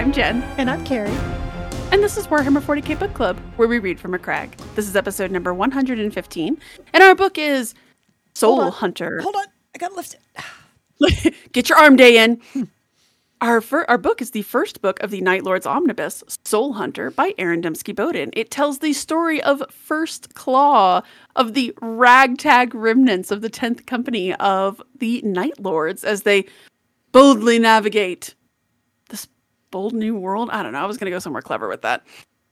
I'm Jen. And I'm Carrie. And this is Warhammer 40k Book Club, where we read from a crag. This is episode number 115. And our book is Soul Hold. Hunter. Hold on. I gotta lift it. Get your arm day in. Our, fir- our book is the first book of the Night Lord's Omnibus, Soul Hunter, by Aaron Dembski Bowden. It tells the story of First Claw, of the ragtag remnants of the 10th Company of the Night Lords as they boldly navigate bold new world. I don't know. I was going to go somewhere clever with that.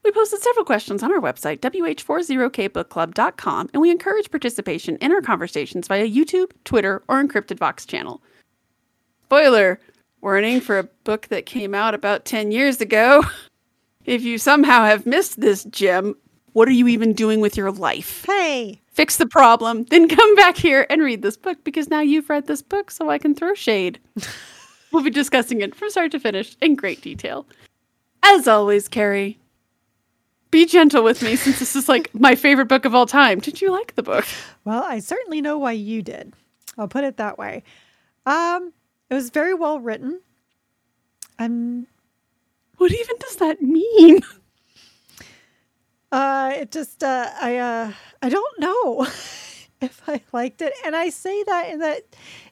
We posted several questions on our website, wh40kbookclub.com, and we encourage participation in our conversations via YouTube, Twitter, or Encrypted Vox channel. Spoiler warning for a book that came out about 10 years ago. If you somehow have missed this gem, what are you even doing with your life? Hey. Fix the problem, then come back here and read this book because now you've read this book, so I can throw shade. we'll be discussing it from start to finish in great detail. As always, Carrie, be gentle with me since this is like my favorite book of all time. Did you like the book? Well, I certainly know why you did. I'll put it that way. Um, it was very well written. I'm What even does that mean? uh it just uh I uh I don't know if I liked it. And I say that in that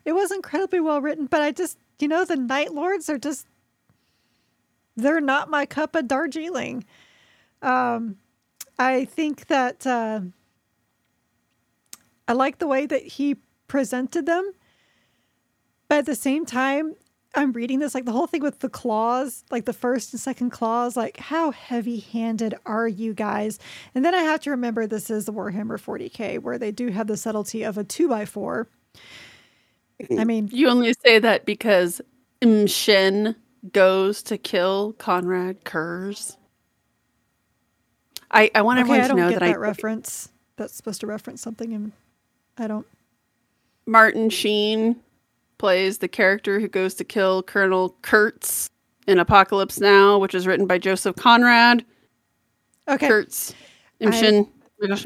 it was incredibly well written, but I just you know, the Night Lords are just they're not my cup of Darjeeling. Um I think that uh I like the way that he presented them. But at the same time, I'm reading this like the whole thing with the claws, like the first and second claws, like how heavy handed are you guys? And then I have to remember this is the Warhammer 40k where they do have the subtlety of a two by four. I mean, You only say that because Mshin goes to kill Konrad Curze. I, I want okay, everyone I to don't know get that, that I reference. That's supposed to reference something, and I don't. Martin Sheen plays the character who goes to kill Colonel Kurtz in Apocalypse Now, which is written by Joseph Conrad. Okay, Kurtz, Mshin,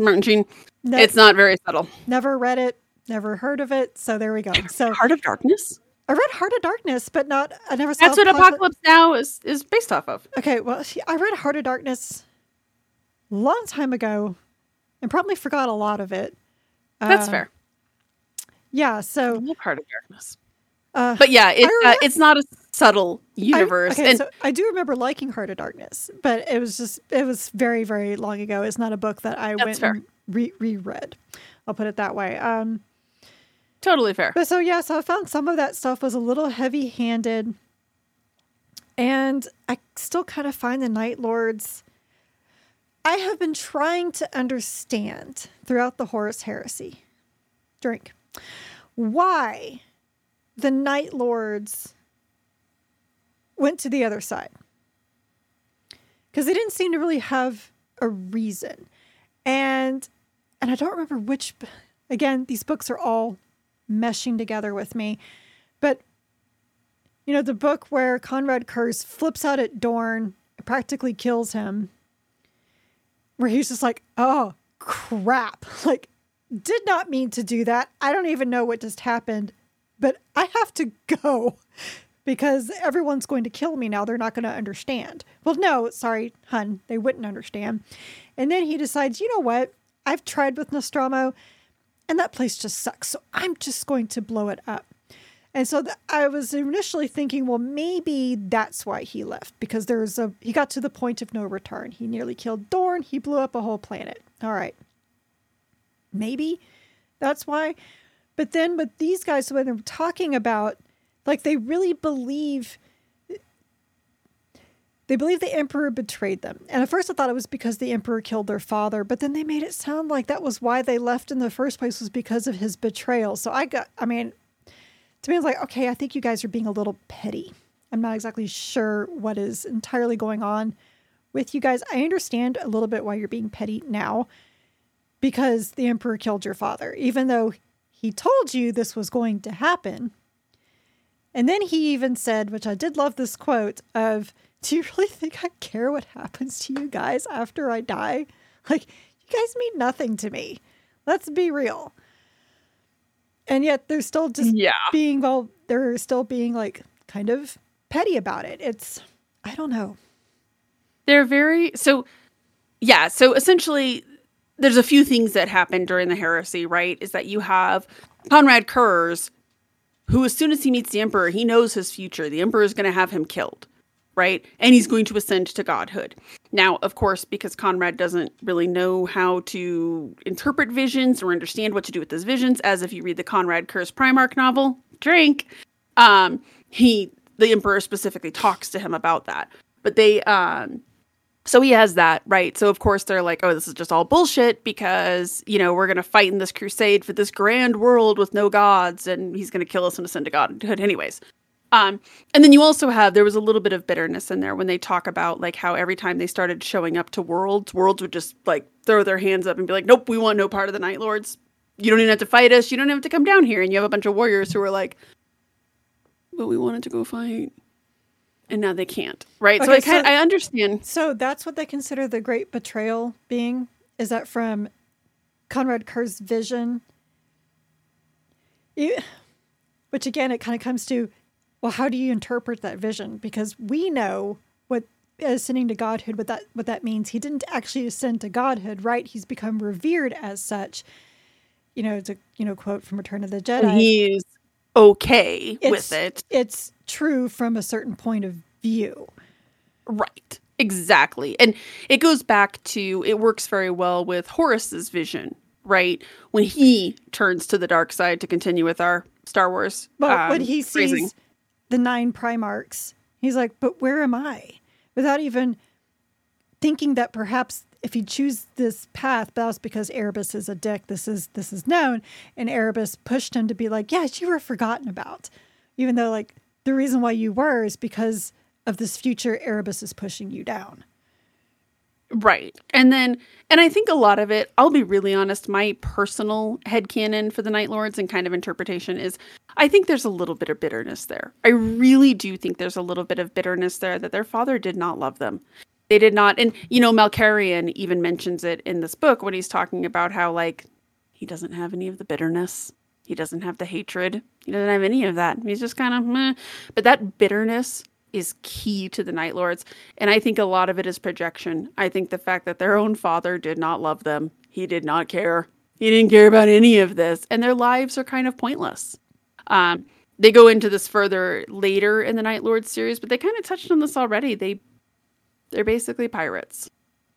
Martin Sheen. no, It's not very subtle. never read it, never heard of it. So there we go. So Heart of Darkness. I read Heart of Darkness, but not. I never saw. That's what Apocalypse- Apocalypse Now is is based off of. Okay, well, I read Heart of Darkness a long time ago and probably forgot a lot of it. That's Uh, fair. Yeah, I so love Heart of Darkness. uh, But yeah, it's uh, it's not a subtle I- universe. okay, and so I do remember liking Heart of Darkness, but it was just it was very very long ago. It's not a book that I went fair. and re- reread. I'll put it that way. Um, totally fair. But so yeah, so I found some of that stuff was a little heavy handed. And I still kind of find the Night Lords. I have been trying to understand throughout the Horus Heresy drink why the Night Lords went to the other side. Because they didn't seem to really have a reason. And and I don't remember which again, these books are all meshing together with me. But you know, the book where Konrad Curze flips out at Dorn, practically kills him, where he's just like, oh crap. Like, did not mean to do that. I don't even know what just happened, but I have to go because everyone's going to kill me now. They're not going to understand. Well, no, sorry, hun, they wouldn't understand. And then he decides, you know what? I've tried with Nostramo and that place just sucks. So I'm just going to blow it up. And so th- I was initially thinking, well, maybe that's why he left because there's a he got to the point of no return. He nearly killed Dorn. He blew up a whole planet. All right, maybe that's why. But then with these guys, when they're talking about, like, they really believe they believe the emperor betrayed them. And at first I thought it was because the emperor killed their father, but then they made it sound like that was why they left in the first place was because of his betrayal. So I got I mean, to me it's like, okay, I think you guys are being a little petty. I'm not exactly sure what is entirely going on with you guys. I understand a little bit why you're being petty now because the emperor killed your father, even though he told you this was going to happen. And then he even said, which I did love this quote of, Do you really think I care what happens to you guys after I die? Like, you guys mean nothing to me. Let's be real. And yet they're still just Yeah. being, well, they're still being like kind of petty about it. It's, I don't know. They're very so yeah, so essentially there's a few things that happen during the heresy, right? Is that you have Konrad Curze, who as soon as he meets the Emperor, he knows his future. The Emperor is going to have him killed, right? And he's going to ascend to godhood. Now, of course, because Konrad doesn't really know how to interpret visions or understand what to do with those visions, as if you read the Konrad Curze Primarch novel, drink, um, he the Emperor specifically talks to him about that. But they um so he has that, right? So of course they're like, oh, this is just all bullshit because, you know, we're to fight in this crusade for this grand world with no gods and he's to kill us and ascend to godhood anyways. Um, and then you also have there was a little bit of bitterness in there when they talk about like how every time they started showing up to worlds, worlds would just like throw their hands up and be like, "Nope, we want no part of the Night Lords. You don't even have to fight us. You don't have to come down here." And you have a bunch of warriors who are like, "But we wanted to go fight." and now they can't. Right. Okay, so I kind so, I understand. So that's what they consider the great betrayal being. Is that from Konrad Curze's vision? You, which again, it kind of comes to, well, how do you interpret that vision? Because we know what ascending to godhood, what that what that means. He didn't actually ascend to godhood, right? He's become revered as such. You know, it's a you know quote from Return of the Jedi. He's okay it's, with it. It's true from a certain point of view. Right. Exactly. And it goes back to it works very well with Horus's vision, right? When he turns to the dark side to continue with our Star Wars. But um, when he phrasing. The nine Primarchs, he's like, but where am I? Without even thinking that perhaps if he choose this path, that was because Erebus is a dick. This is this is known, and Erebus pushed him to be like, "Yes, you were forgotten about," even though like the reason why you were is because of this future Erebus is pushing you down. Right. And then and I think a lot of it, I'll be really honest, my personal head headcanon for the Night Lords and kind of interpretation is I think there's a little bit of bitterness there. I really do think there's a little bit of bitterness there that their father did not love them. They did not and you know, Malcharion even mentions it in this book when he's talking about how like he doesn't have any of the bitterness. He doesn't have the hatred. He doesn't have any of that. He's just kind of meh. But that bitterness is key to the Night Lords. And I think a lot of it is projection. I think the fact that their own father did not love them, he did not care. He didn't care about any of this. And their lives are kind of pointless. Um, they go into this further later in the Night Lords series, but they kind of touched on this already. They they're basically pirates.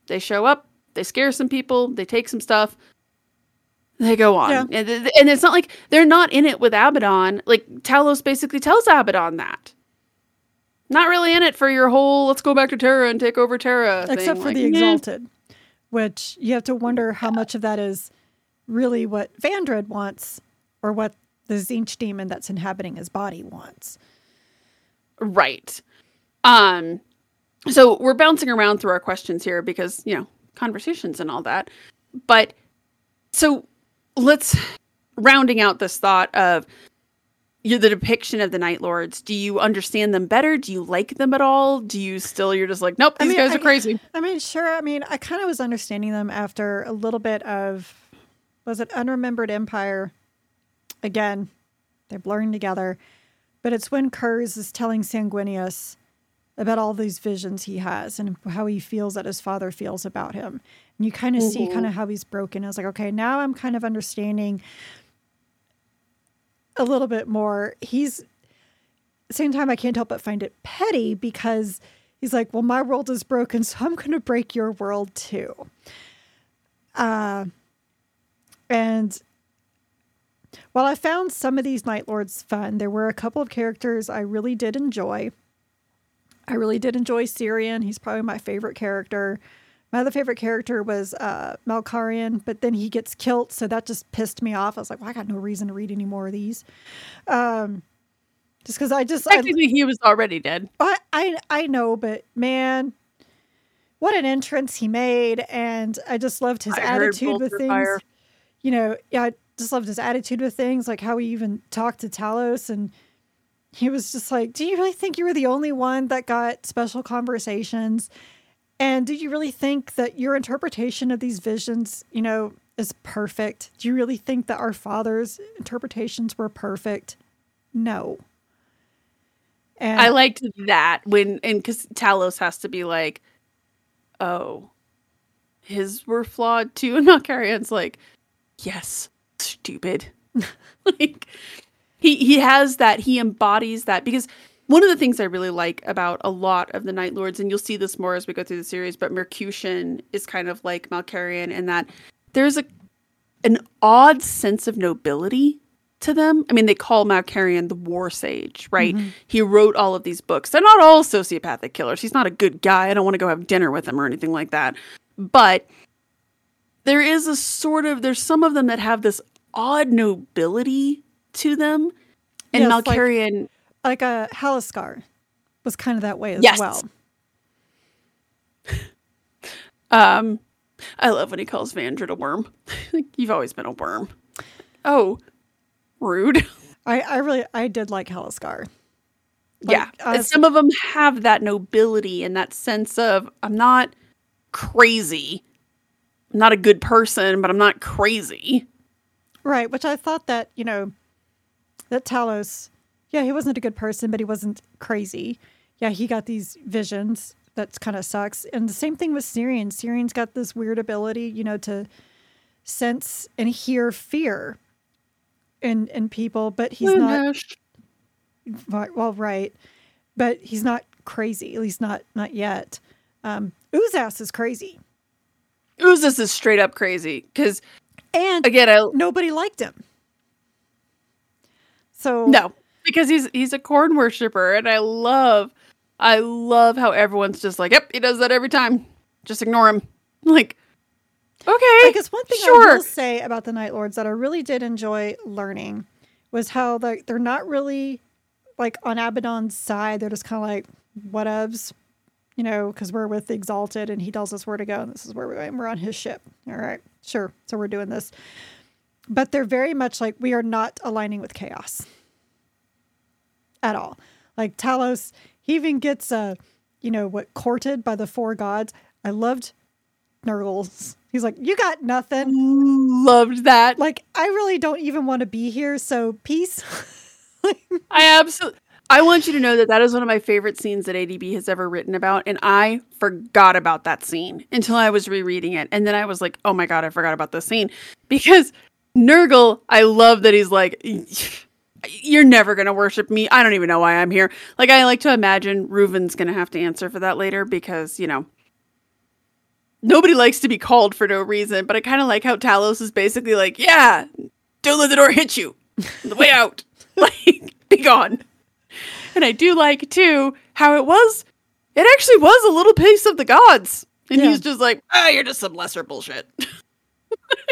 They show up, they scare some people, they take some stuff, they go on. Yeah. And, and it's not like they're not in it with Abaddon. Like Talos basically tells Abaddon that not really in it for your whole let's go back to Terra and take over Terra. Except thing. for like, the Exalted, which you have to wonder how much of that is really what Vandred wants or what the Tzeentch demon that's inhabiting his body wants. Right. Um so we're bouncing around through our questions here because, you know, conversations and all that. But so let's rounding out this thought of you're the depiction of the Night Lords. Do you understand them better? Do you like them at all? Do you still you're just like, nope, these I mean, guys I, are crazy. I mean, sure. I mean, I kind of was understanding them after a little bit of was it Unremembered Empire? Again, they're blurring together. But it's when Curze is telling Sanguinius about all these visions he has and how he feels that his father feels about him. And you kind of mm-hmm. see kind of how he's broken. I was like, okay, now I'm kind of understanding a little bit more. He's same time I can't help but find it petty because he's like, "Well, my world is broken, so I'm going to break your world too." Uh, and while I found some of these Night Lords fun, there were a couple of characters I really did enjoy. I really did enjoy Cyrion. He's probably my favorite character. My other favorite character was uh, Malcharion, but then he gets killed, so that just pissed me off. I was like, well, I got no reason to read any more of these. Um, just because I just technically I, he was already dead. I, I I know, but man, what an entrance he made, and I just loved his I attitude with things. Fire. You know, yeah, I just loved his attitude with things, like how he even talked to Talos, and he was just like, "Do you really think you were the only one that got special conversations?" And do you really think that your interpretation of these visions, you know, is perfect? Do you really think that our father's interpretations were perfect? No. And I liked that when and because Talos has to be like, oh, his were flawed too, and Malcharion's like, yes, stupid. like he he has that he embodies that because one of the things I really like about a lot of the Night Lords, and you'll see this more as we go through the series, but Mercutian is kind of like Malcharion in that there's a an odd sense of nobility to them. I mean, they call Malcharion the war sage, right? Mm-hmm. He wrote all of these books. They're not all sociopathic killers. He's not a good guy. I don't want to go have dinner with him or anything like that. But there is a sort of there's some of them that have this odd nobility to them. And Yes, like- Malcharion like a Halasker was kind of that way as Yes. well. Um, I love when he calls Vandred a worm. like, you've always been a worm. Oh, rude. I, I really I did like Halasker. yeah. uh, And some of them have that nobility and that sense of I'm not crazy. I'm not a good person, but I'm not crazy. Right, which I thought that, you know, that Talos, yeah, he wasn't a good person, but he wasn't crazy. Yeah, he got these visions. That kind of sucks. And the same thing with Cyrion. Cyrion's got this weird ability, you know, to sense and hear fear in in people, but he's not Lunash. Right, well, right, but he's not crazy. At least not not yet. Um, Uzas is crazy, Uzas is straight up crazy. Because and again, I nobody liked him. So no, because he's he's a Khorne worshiper, and I love, I love how everyone's just like, yep, he does that every time. Just ignore him. Like, okay, Because one thing I sure. will say about the Night Lords that I really did enjoy learning was how like they're not really like on Abaddon's side. They're just kind of like whatevs, you know, because we're with the Exalted and he tells us where to go and this is where we're going. We're on his ship. All right, sure. So we're doing this. But they're very much like we are not aligning with chaos at all. Like Talos, he even gets uh, you know, what courted by the four gods. I loved Nurgles. He's like, you got nothing. loved that. Like, I really don't even want to be here. So peace. I absolutely. I want you to know that that is one of my favorite scenes that ADB has ever written about, and I forgot about that scene until I was rereading it, and then I was like, "Oh my god, I forgot about this scene," because Nurgle. I love that he's like, "You're never gonna worship me. I don't even know why I'm here." Like, I like to imagine Ruven's gonna have to answer for that later because you know nobody likes to be called for no reason. But I kind of like how Talos is basically like, "Yeah, don't let the door hit you. The way out. like, be gone." And I do like too how it was. It actually was a little piece of the gods, and Yeah. he's just like, "Ah, you're just some lesser bullshit."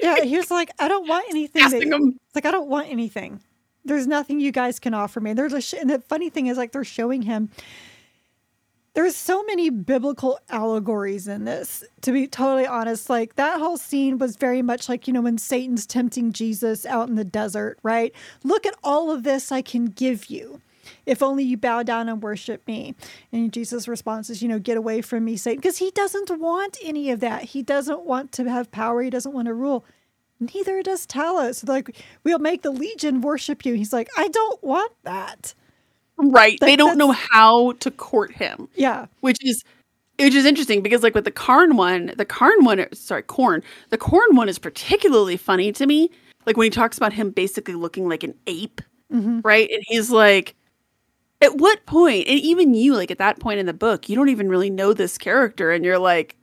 yeah, he was like, I don't want anything. That, him. it's like, I don't want anything. There's nothing you guys can offer me. There's a sh- and the funny thing is, like, they're showing him. There's so many biblical allegories in this, to be totally honest. Like, that whole scene was very much like, you know, when Satan's tempting Jesus out in the desert, right? Look at all of this I can give you. If only you bow down and worship me. And Jesus' response is, you know, get away from me, Satan. Because he doesn't want any of that. He doesn't want to have power. He doesn't want to rule. Neither does Talos. Like, we'll make the Legion worship you. He's like, I don't want that. Right. they don't know how to court him, Yeah. which is which is interesting because like with the Karn one, the Karn one, sorry, Khorne, the Khorne one is particularly funny to me. Like when he talks about him basically looking like an ape, mm-hmm. right? And he's like, at what point? point, and even you, like at that point in the book, you don't even really know this character, and you're like,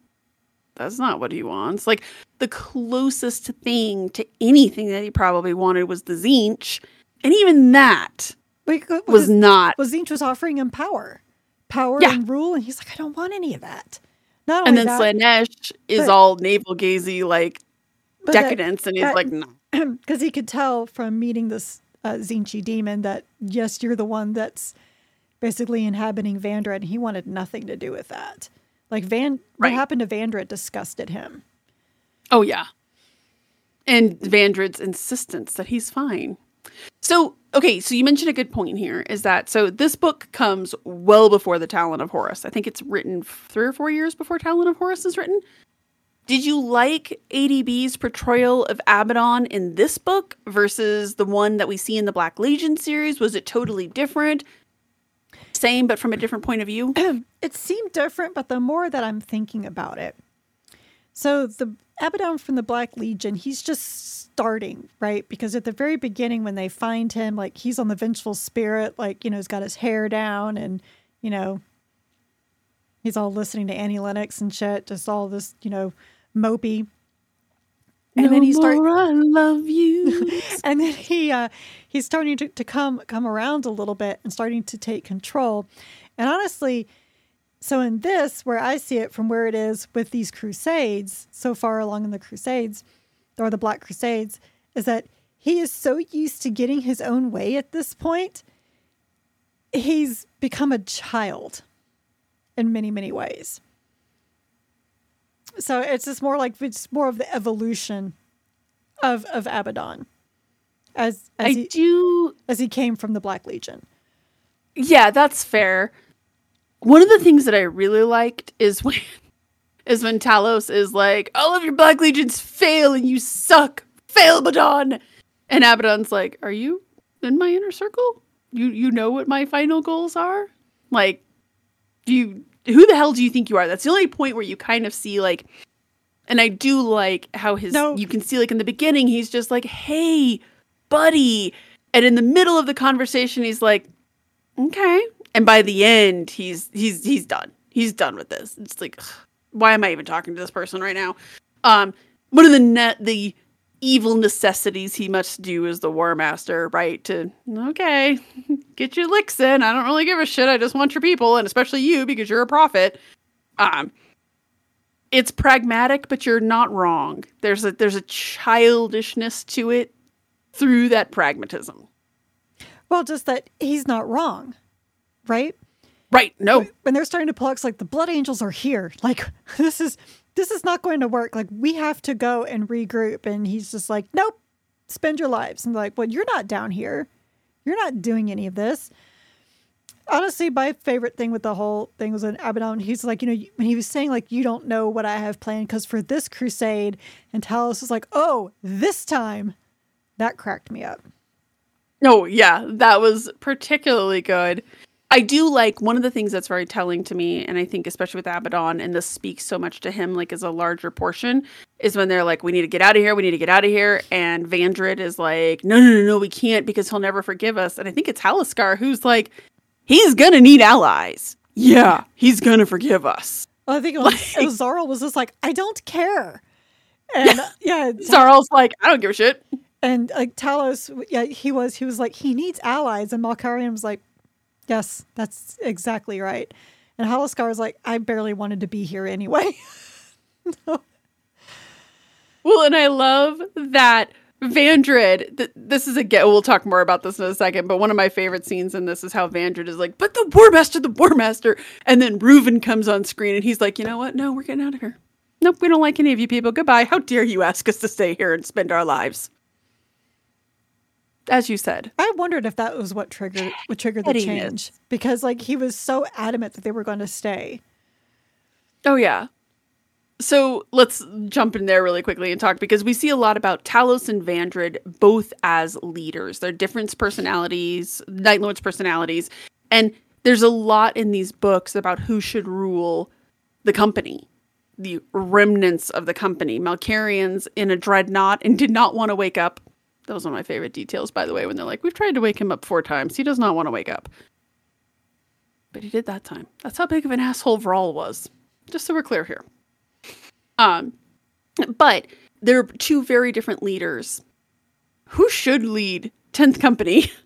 that's not what he wants. Like the closest thing to anything that he probably wanted was the Tzeentch, and even that Like, was was, not was Tzeentch was offering him power, power Yeah. and rule. And he's like, I don't want any of that. Not and then that, Slaanesh is but- all navel gazy like but that- decadence, and he's that- like, no. because he could tell from meeting this uh, Zinchi demon that yes, you're the one that's basically inhabiting Vandra, and he wanted nothing to do with that. Like Van, Right. what happened to Vandred disgusted him. Oh yeah. And Vandred's insistence that he's fine. So, okay, so you mentioned a good point here is that so this book comes well before the Talon of Horus. I think it's written three or four years before Talon of Horus is written. Did you like ADB's portrayal of Abaddon in this book versus the one that we see in the Black Legion series? Was it totally different? Same but from a different point of view? it seemed different, but the more that I'm thinking about it, so the Abaddon from the Black Legion, he's just starting, right? Because at the very beginning, when they find him, like he's on the vengeful spirit, like, you know, he's got his hair down and, you know, he's all listening to Annie Lennox and shit, just all this, you know, mopey. And no then he starts I love you. and then he uh he's starting to, to come come around a little bit and starting to take control. And honestly, so in this, where I see it from where it is with these crusades, so far along in the crusades, or the Black Crusades, is that he is so used to getting his own way at this point, he's become a child in many, many ways. So it's just more like it's more of the evolution of of Abaddon as, as I he, do as he came from the Black Legion. Yeah, that's fair. One of the things that I really liked is when is when Talos is like, all of your Black Legions fail and you suck. Fail, Abaddon. And Abaddon's like, are you in my inner circle? You you know what my final goals are? Like, do you who the hell do you think you are? That's the only point where you kind of see like and I do like how his no. you can see like in the beginning he's just like, "Hey, buddy." And in the middle of the conversation he's like, "Okay." And by the end he's he's he's done. He's done with this. It's like ugh, why am I even talking to this person right now? Um, one of the net the evil necessities he must do as the war master, right? To okay, get your licks in. I don't really give a shit. I just want your people, and especially you because you're a prophet. Um, it's pragmatic, but you're not wrong. There's a there's a childishness to it through that pragmatism. Well, just that he's not wrong, right? Right. No. When they're starting to pull, it's like the blood angels are here. Like this is this is not going to work. Like we have to go and regroup. And he's just like, nope, spend your lives. And like, well, you're not down here. You're not doing any of this. Honestly, my favorite thing with the whole thing was when Abaddon, he's like, you know, when he was saying like, you don't know what I have planned because for this crusade, and Talos was like, oh, this time, that cracked me up. Oh yeah, that was particularly good. I do like one of the things that's very telling to me, and I think especially with Abaddon, and this speaks so much to him, like as a larger portion, is when they're like, "We need to get out of here. We need to get out of here," and Vandred is like, "No, no, no, no, we can't because he'll never forgive us." And I think it's Halasker who's like, "He's gonna need allies. Yeah, he's gonna forgive us." Well, I think it was, like, Xarl was just like, "I don't care," and yeah, Xarl's like, "I don't give a shit." And like Talos, yeah, he was. He was like, he needs allies, and Malcharion was like, Yes, that's exactly right. And Halasker is like, I barely wanted to be here anyway. no. Well, and I love that Vandred, th- this is a get. We'll talk more about this in a second, but one of my favorite scenes in this is how Vandred is like, "But the War Master, the War Master," and then Ruven comes on screen and he's like, "You know what? No, we're getting out of here. Nope, we don't like any of you people. Goodbye. How dare you ask us to stay here and spend our lives?" As you said. I wondered if that was what triggered what triggered the change because like he was so adamant that they were going to stay. Oh yeah. So let's jump in there really quickly and talk because we see a lot about Talos and Vandred both as leaders. They're different personalities, Night Lord's personalities, and there's a lot in these books about who should rule the company, the remnants of the company. Malcharion's in a dreadnought and did not want to wake up that was one of my favorite details, by the way, when they're like, we've tried to wake him up four times. He does not want to wake up. But he did that time. That's how big of an asshole Vrall was. Just so we're clear here. Um, but they're two very different leaders. Who should lead 10th Company?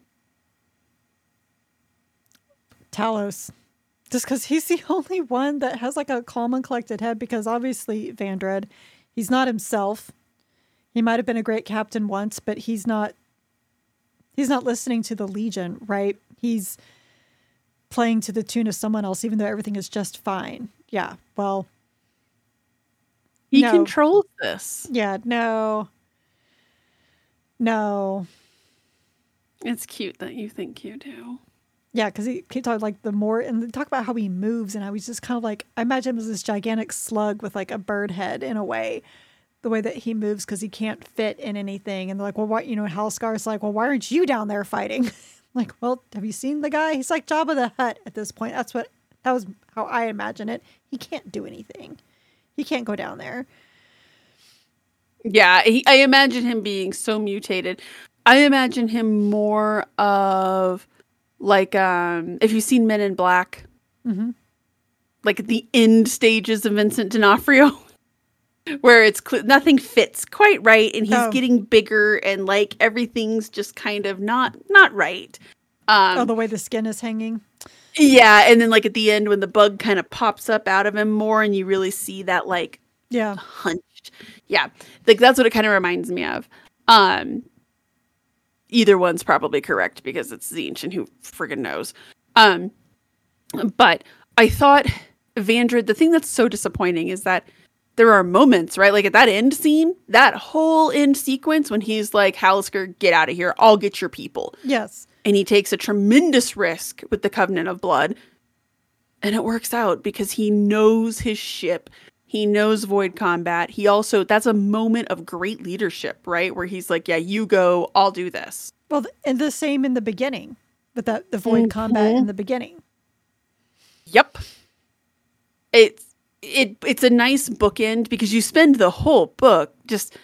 Talos. Just because he's the only one that has like a calm and collected head, because obviously Vandred, he's not himself. He might have been a great captain once, but he's not he's not listening to the Legion, right? He's playing to the tune of someone else, even though everything is just fine. Yeah. Well He no. controls this. Yeah, no. No. It's cute that you think you do. Yeah, because he, he talked like the more and talk about how he moves and how he's just kind of like I imagine him as this gigantic slug with like a bird head in a way the way that he moves because he can't fit in anything. And they're like, well, why, you know, Halasker is like, well, why aren't you down there fighting? Like, well, have you seen the guy? He's like Jabba the Hutt at this point. That's what that was how I imagine it. He can't do anything. He can't go down there. Yeah, he, I imagine him being so mutated. I imagine him more of like um if you've seen Men in Black, hmm like the end stages of Vincent D'Onofrio, where it's cl- nothing fits quite right, and he's Oh. getting bigger, and like everything's just kind of not not right. Um, oh, the way the skin is hanging. yeah, and then like at the end when the bug kind of pops up out of him more, and you really see that like Yeah. hunched. Yeah, like that's what it kind of reminds me of. Um, either one's probably correct because it's Tzeentch and who friggin' knows. Um, but I thought Vandred. The thing that's so disappointing is that there are moments, right? Like at that end scene, that whole end sequence when he's like, "Halasker, get out of here! I'll get your people," Yes. and he takes a tremendous risk with the Covenant of Blood, and it works out because he knows his ship. He knows void combat. He also that's a moment of great leadership, right? Where he's like, "Yeah, you go. I'll do this." Well, and the same in the beginning, with that the void combat in mm-hmm. the beginning. Yep. It's it it's a nice bookend because you spend the whole book just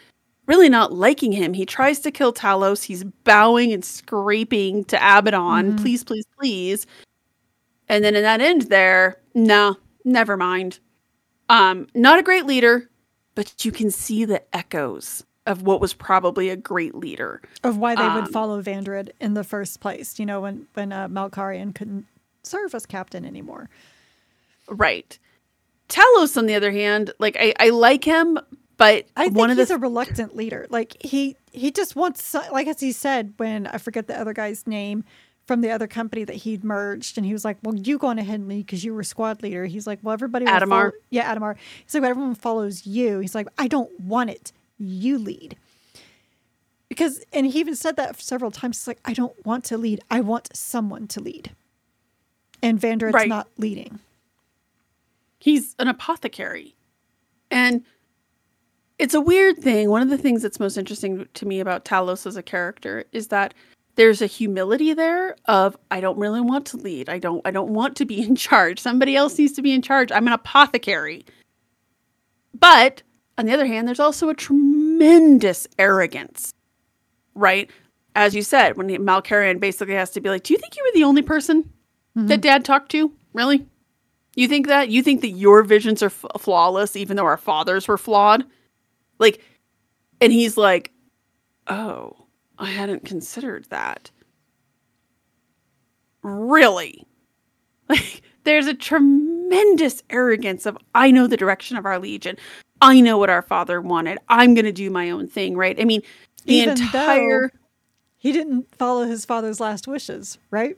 really not liking him. He tries to kill Talos. He's bowing and scraping to Abaddon. Please, please, please. And then in that end there, no, never mind. Um, not a great leader, but you can see the echoes of what was probably a great leader. Of why they Um, would follow Vandred in the first place. You know, when when uh, Malcharion couldn't serve as captain anymore. Right. Talos, on the other hand, like I, I like him, but I think one of he's the a reluctant leader. Like he he just wants, like as he said when I forget the other guy's name from the other company that he'd merged, and he was like, "Well, you go on ahead and lead because you were squad leader." He's like, "Well, everybody Adamar. follow-" Yeah, Adamar. He's like, well, "Everyone follows you." He's like, "I don't want it. You lead." Because, and he even said that several times. He's like, "I don't want to lead. I want someone to lead." And Vandred's Right. not leading. He's an apothecary. And it's a weird thing. One of the things that's most interesting to me about Talos as a character is that there's a humility there of I don't really want to lead. I don't I don't want to be in charge. Somebody else needs to be in charge. I'm an apothecary. But on the other hand, there's also a tremendous arrogance. Right? As you said, when Malcharion basically has to be like, "Do you think you were the only person mm-hmm. that dad talked to? Really? You think that? You think that your visions are f- flawless, even though our fathers were flawed? Like, and he's like, oh, I hadn't considered that. Really? Like, there's a tremendous arrogance of, I know the direction of our legion. I know what our father wanted. I'm going to do my own thing, right? I mean, the Even entire. He didn't follow his father's last wishes, right?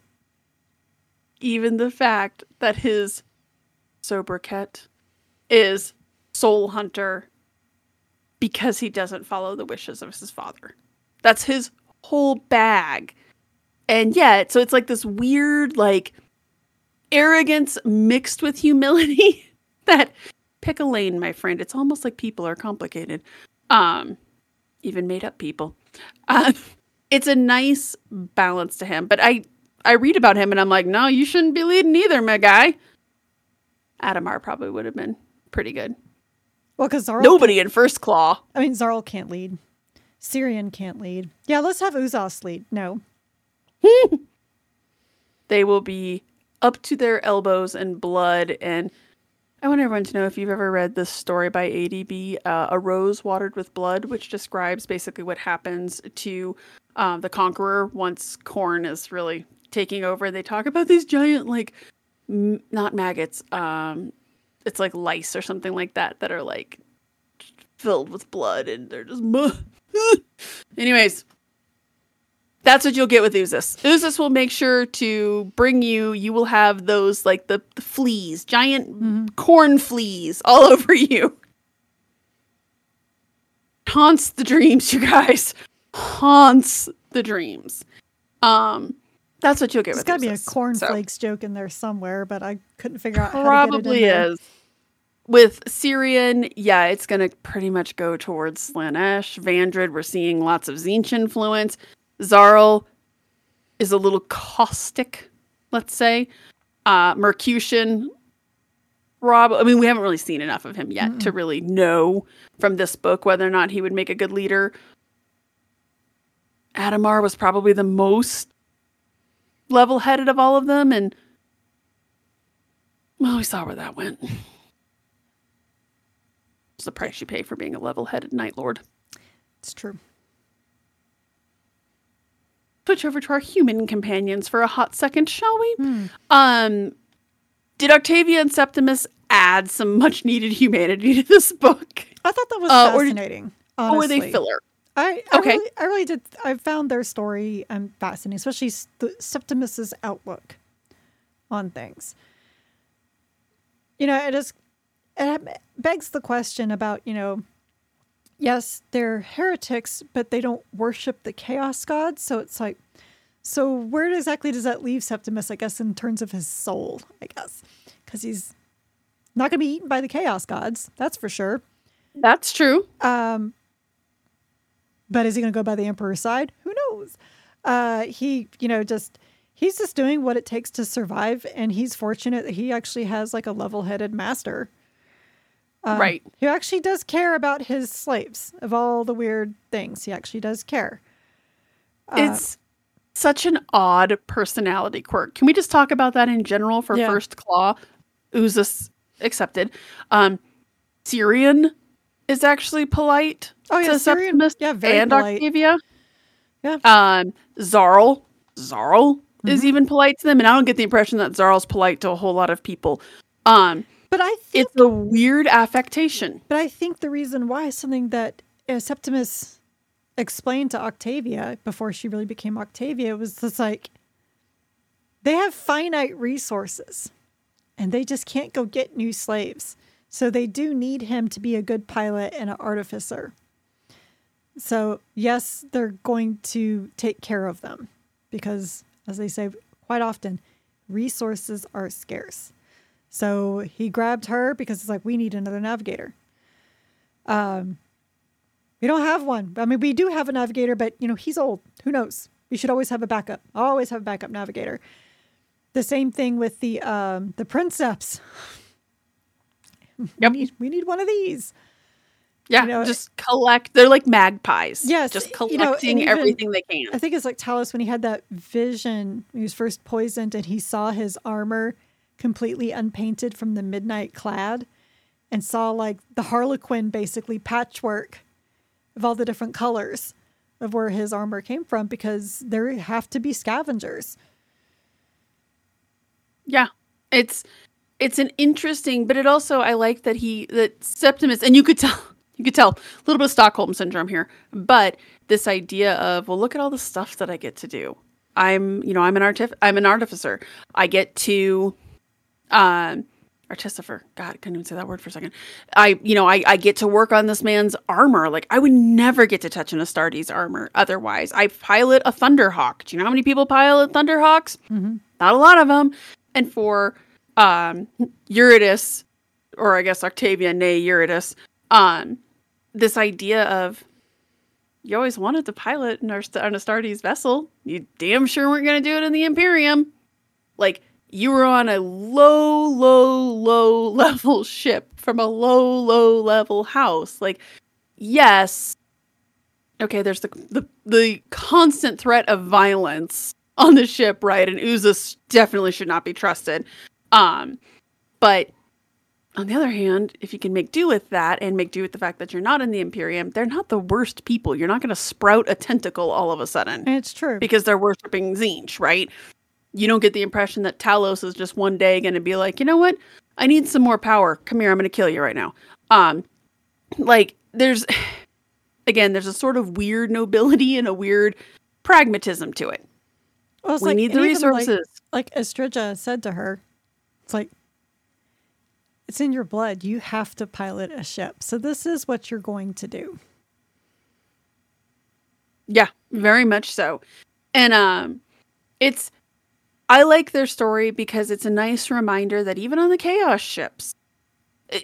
even the fact that his sobriquet is Soul Hunter because he doesn't follow the wishes of his father. That's his whole bag. And yet, so it's like this weird, like, arrogance mixed with humility that pick a lane, my friend. It's almost like people are complicated. Um, even made up people. Um, it's a nice balance to him. But I I read about him and I'm like, no, you shouldn't be leading either, my guy. Adamar probably would have been pretty good. Well, because Xarl, Nobody in First Claw. I mean, Xarl can't lead. Cyrion can't lead. Yeah, let's have Uzas lead. No. They will be up to their elbows in blood. And I want everyone to know if you've ever read this story by ADB, uh, A Rose Watered with Blood, which describes basically what happens to uh, the Conqueror once Khorne is really taking over. They talk about these giant, like, m- not maggots, um, it's like lice or something like that that are like filled with blood and they're just. Anyways, that's what you'll get with Uzas. Uzas will make sure to bring you, you will have those like the, the fleas, giant Khorne fleas all over you. Haunts the dreams, you guys. Haunts the dreams. Um, that's what you'll get There's got to be a Uzas. So, cornflakes joke in there somewhere, but I couldn't figure out how probably to get it in there. is. With Cyrion, yeah, it's going to pretty much go towards Slaanesh. Vandred, we're seeing lots of Tzeentch influence. Xarl, is a little caustic, let's say. Uh, Mercutian, Rob, I mean, we haven't really seen enough of him yet to really know from this book whether or not he would make a good leader. Adamar was probably the most level headed of all of them, and well, we saw where that went. It's the price you pay for being a level headed Night Lord. It's true. Switch over to our human companions for a hot second, shall we? Um, did Octavia and Septimus add some much needed humanity to this book? I thought that was Uh, or did- fascinating. Or were they filler? I, I Okay. really, I really did. I found their story um, fascinating, especially the Septimus's outlook on things. You know, it is. It begs the question about you know, yes, they're heretics, but they don't worship the chaos gods. So it's like, so where exactly does that leave Septimus? I guess in terms of his soul, I guess, because he's not going to be eaten by the chaos gods. That's for sure. That's true. Um, but is he going to go by the emperor's side? Who knows? Uh, he, you know, just he's just doing what it takes to survive, and he's fortunate that he actually has like a level-headed master um, right. who actually does care about his slaves. Of all the weird things, he actually does care. Uh, it's such an odd personality quirk. Can we just talk about that in general for Yeah. First Claw? Uzas accepted. Um, Cyrion is actually polite. Oh, yeah, Cyrion- Septimus yeah, very and polite. Octavia. Yeah. Um, Xarl, Xarl is Mm-hmm. even polite to them, and I don't get the impression that Xarl's polite to a whole lot of people. Um, but I think, it's a weird affectation. but I think the reason why is something that uh, Septimus explained to Octavia before she really became Octavia was just like they have finite resources and they just can't go get new slaves. So they do need him to be a good pilot and an artificer. So, yes, they're going to take care of them because, as they say quite often, resources are scarce. So he grabbed her because it's like, we need another navigator. Um, we don't have one. I mean, we do have a navigator, but you know, he's old. Who knows? We should always have a backup. Always have a backup navigator. The same thing with the um, the princeps. Yep. We need, we need one of these. Yeah, You know, just collect. They're like magpies. Yes, just you know, collecting even- everything they can. I think it's like Talos when he had that vision he was first poisoned and he saw his armor completely unpainted from the midnight clad and saw like the harlequin basically patchwork of all the different colors of where his armor came from because there have to be scavengers. Yeah. It's it's an interesting, but it also I like that he that Septimus and you could tell you could tell a little bit of Stockholm syndrome here, but this idea of well look at all the stuff that I get to do. I'm, you know, I'm an artif- I'm an artificer. I get to um artificer. God, I couldn't even say that word for a second. I, you know, I, I get to work on this man's armor. Like I would never get to touch an Astartes armor otherwise. I pilot a Thunderhawk. Do you know how many people pilot Thunderhawks? Not a lot of them. And for um Eurydice, or I guess Octavia, nay Eurydice, um, this idea of you always wanted to pilot an, Ast- an Astartes vessel. You damn sure weren't going to do it in the Imperium. Like you were on a low, low, low level ship from a low, low level house. Like, yes, okay, there's the the, the constant threat of violence on the ship, right? And Uzas definitely should not be trusted. Um, but on the other hand, if you can make do with that and make do with the fact that you're not in the Imperium, they're not the worst people. You're not going to sprout a tentacle all of a sudden it's true. because they're worshiping Tzeentch, right? You don't get the impression that Talos is just one day going to be like, you know what? I need some more power. Come here, I'm going to kill you right now. Um, like there's, again, there's a sort of weird nobility and a weird pragmatism to it. Well, we like- need the even, like- resources. Like, Estrella said to her, it's like, it's in your blood. You have to pilot a ship. So this is what you're going to do. Yeah, very much so. And um it's I like their story because it's a nice reminder that even on the chaos ships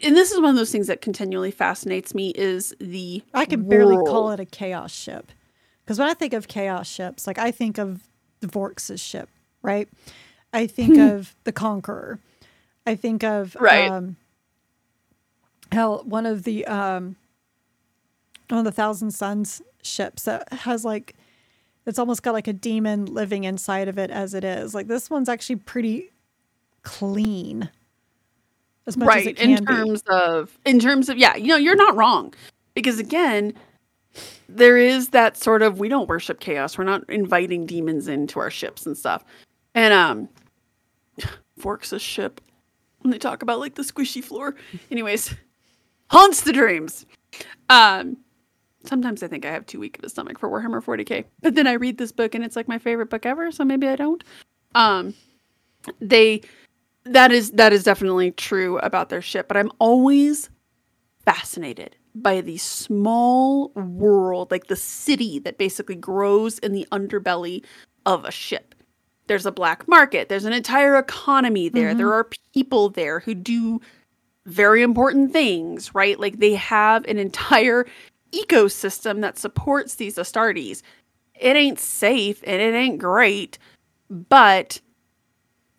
and this is one of those things that continually fascinates me is the I can barely call it a chaos ship. Because when I think of chaos ships, like I think of the Vork's ship, right? I think of the Conqueror. I think of Right. um, hell one of the um, one of the Thousand Suns ships that has like it's almost got like a demon living inside of it as it is. Like this one's actually pretty clean. As much as right it can in be. terms of in terms of yeah you know you're not wrong because again there is that sort of we don't worship chaos we're not inviting demons into our ships and stuff and um forks a ship when they talk about like the squishy floor. Anyways haunts the dreams. Um sometimes i think i have too weak of a stomach for warhammer 40k but then i read this book and it's like my favorite book ever so maybe i don't. Um they that is that is definitely true about their ship but i'm always fascinated by the small world like the city that basically grows in the underbelly of a ship there's a black market there's an entire economy there. There are people there who do very important things right? Like they have an entire ecosystem that supports these astartes. It ain't safe and it ain't great but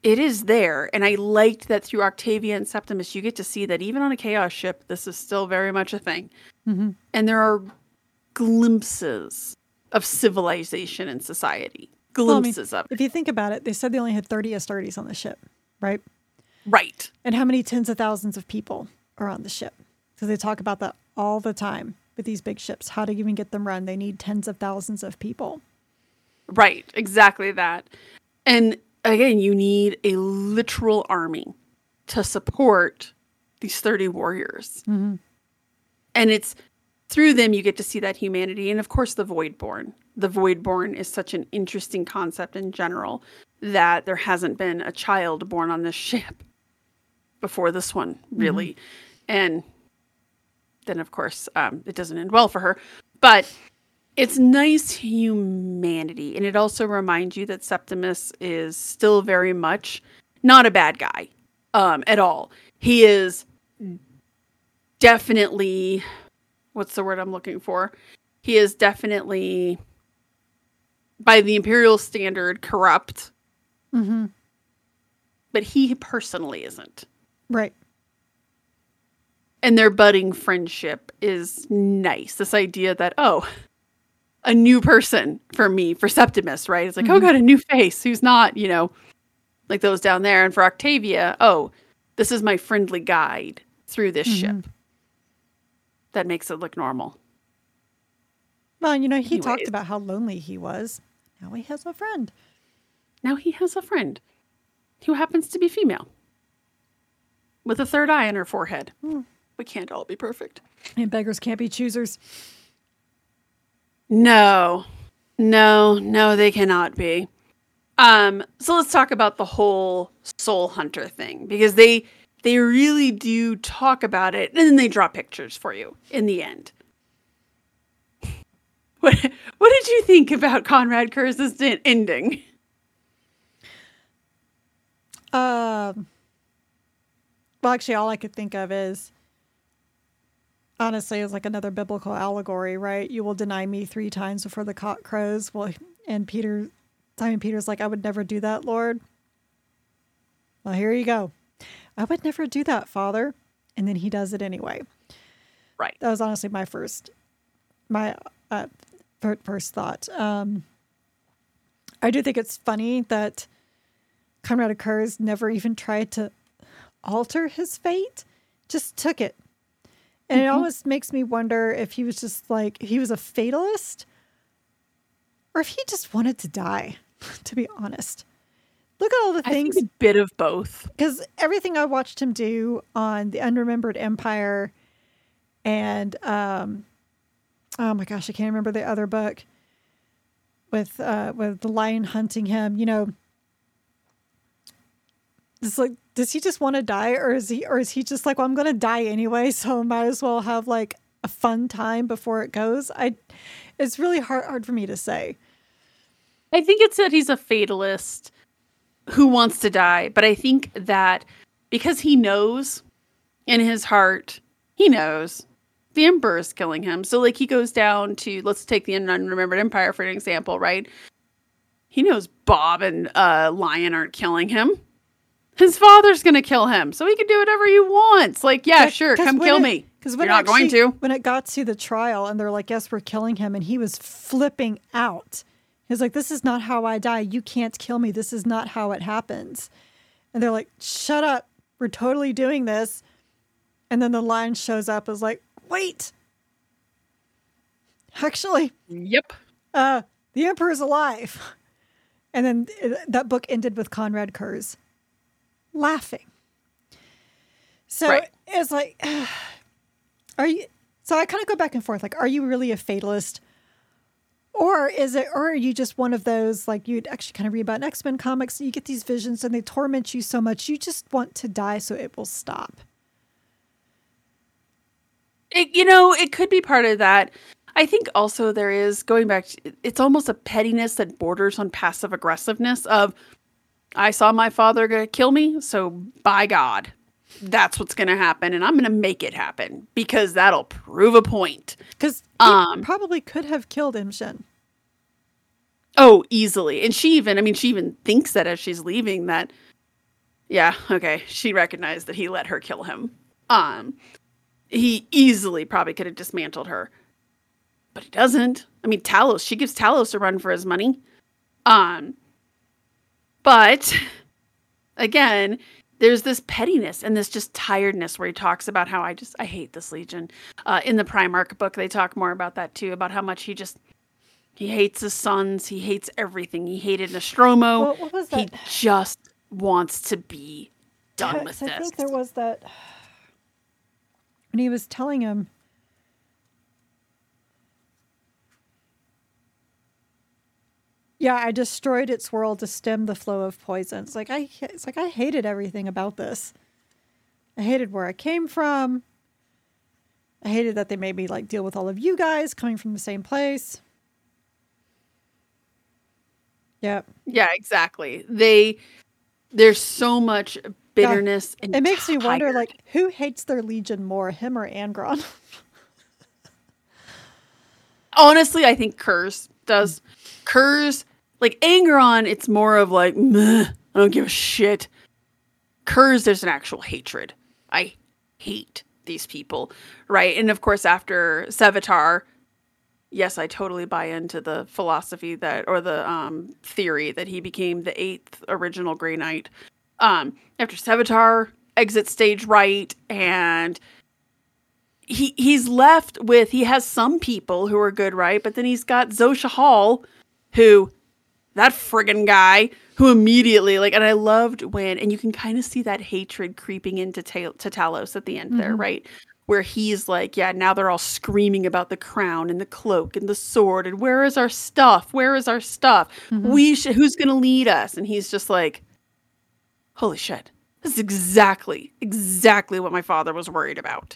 it is there. And i liked that through octavia and septimus you get to see that even on a chaos ship this is still very much a thing. Mhm. and there are glimpses of civilization and society Well, I mean, of it If you think about it, they said they only had 30 Astartes on the ship, right? right And how many tens of thousands of people are on the ship? So they talk about that all the time with these big ships. How to even get them run? They need tens of thousands of people. Right, exactly that. And again, you need a literal army to support these 30 warriors. Mm-hmm. And it's through them you get to see that humanity. And of course, the Voidborn. The Voidborn is such an interesting concept in general that there hasn't been a child born on this ship before this one, really. And then, of course, um, it doesn't end well for her. But it's nice humanity and it also reminds you that septimus is still very much not a bad guy um at all he is definitely what's the word i'm looking for he is definitely by the imperial standard corrupt Mm-hmm. but he personally isn't Right. and their budding friendship is nice. This idea that, oh, a new person for me, for Septimus, right? It's like, oh, Mhm. got a new face who's not, you know, like those down there. And for Octavia, oh, this is my friendly guide through this Mhm. ship. That makes it look normal. Well, you know, he talked about how lonely he was. Now he has a friend. Now he has a friend who happens to be female with a third eye on her forehead. Hmm. We can't all be perfect. And beggars can't be choosers. No, no, no, they cannot be. Um, so let's talk about the whole soul hunter thing because they they really do talk about it and then they draw pictures for you in the end. What what did you think about Konrad Curze's ending? Um, well, actually, all I could think of is honestly, it's like another biblical allegory, right? You will deny me three times before the cock crows. Well, and Peter, Simon Peter's like, I would never do that, Lord. Well, here you go. I would never do that, Father. And then he does it anyway. Right. That was honestly my first, my uh, first thought. Um, I do think it's funny that Konrad Curze never even tried to alter his fate, just took it. And it Mhm. almost makes me wonder if he was just like, he was a fatalist or if he just wanted to die, to be honest. Look at all the things a bit of both. because everything I watched him do on the Unremembered Empire and um oh my gosh, I can't remember the other book with uh with the lion hunting him, you know. It's like does he just want to die or is he or is he just like, well, I'm gonna die anyway, so might as well have like a fun time before it goes? I it's really hard hard for me to say. I think it's that he's a fatalist who wants to die, but I think that because he knows in his heart, he knows the emperor is killing him. So like he goes down to let's take the unremembered empire for an example, right? he knows Bob and uh, Lion aren't killing him. His father's gonna kill him, so he can do whatever he wants. Like, yeah, sure, come kill it- me. Because You're when not going to. When it got to the trial and they're like, yes, we're killing him. And he was flipping out. He's like, this is not how I die. You can't kill me. This is not how it happens. And they're like, shut up. We're totally doing this. And then the lion shows up is like, wait. Actually, Yep. uh, the emperor's alive. And then uh, that book ended with Konrad Curze laughing. So Right. it's like, are you? So I kind of go back and forth. Like, are you really a fatalist, or is it, or are you just one of those like you'd actually kind of read about in X Men comics? You get these visions and they torment you so much, you just want to die so it will stop. It, you know, it could be part of that. I think also there is going back. To, it's almost a pettiness that borders on passive aggressiveness. Of, I saw my father gonna kill me, so by God, that's what's gonna happen, and I'm gonna make it happen because that'll prove a point. Because Um, probably could have killed Im Shin. Oh, easily. And she even, I mean, she even thinks that as she's leaving that, yeah, okay, she recognized that he let her kill him. Um, he easily probably could have dismantled her, but he doesn't. I mean, Talos, she gives Talos a run for his money. Um, but again, there's this pettiness and this just tiredness where he talks about how I just I hate this Legion. Uh, in the Primarch book, they talk more about that too, about how much he just he hates his sons. He hates everything. He hated Nostramo. What- what was He just wants to be done Yeah, with this. I think there was that when he was telling him. Yeah, I destroyed its world to stem the flow of poison. It's like I, it's like I hated everything about this. I hated where I came from. I hated that they made me like deal with all of you guys coming from the same place. Yep. yeah, exactly. They there's so much bitterness and It makes me wonder like who hates their legion more, him or Angron? honestly, I think Curze does. Curze, like angron it's more of like, I don't give a shit. Curze, there's an actual hatred. I hate these people, right? And of course, after Sevatar, yes, I totally buy into the philosophy that, or the um, theory that he became the eighth original Grey Knight. Um, after Sevatar exits stage right and he he's left with he has some people who are good, right? But then he's got Zso Sahaal, who that friggin' guy who immediately like and I loved when and you can kind of see that hatred creeping into Ta- to Talos at the end there, right? Where he's like, yeah, now they're all screaming about the crown and the cloak and the sword and where is our stuff? Where is our stuff? We sh- who's gonna lead us? And he's just like, holy shit, this is exactly exactly what my father was worried about.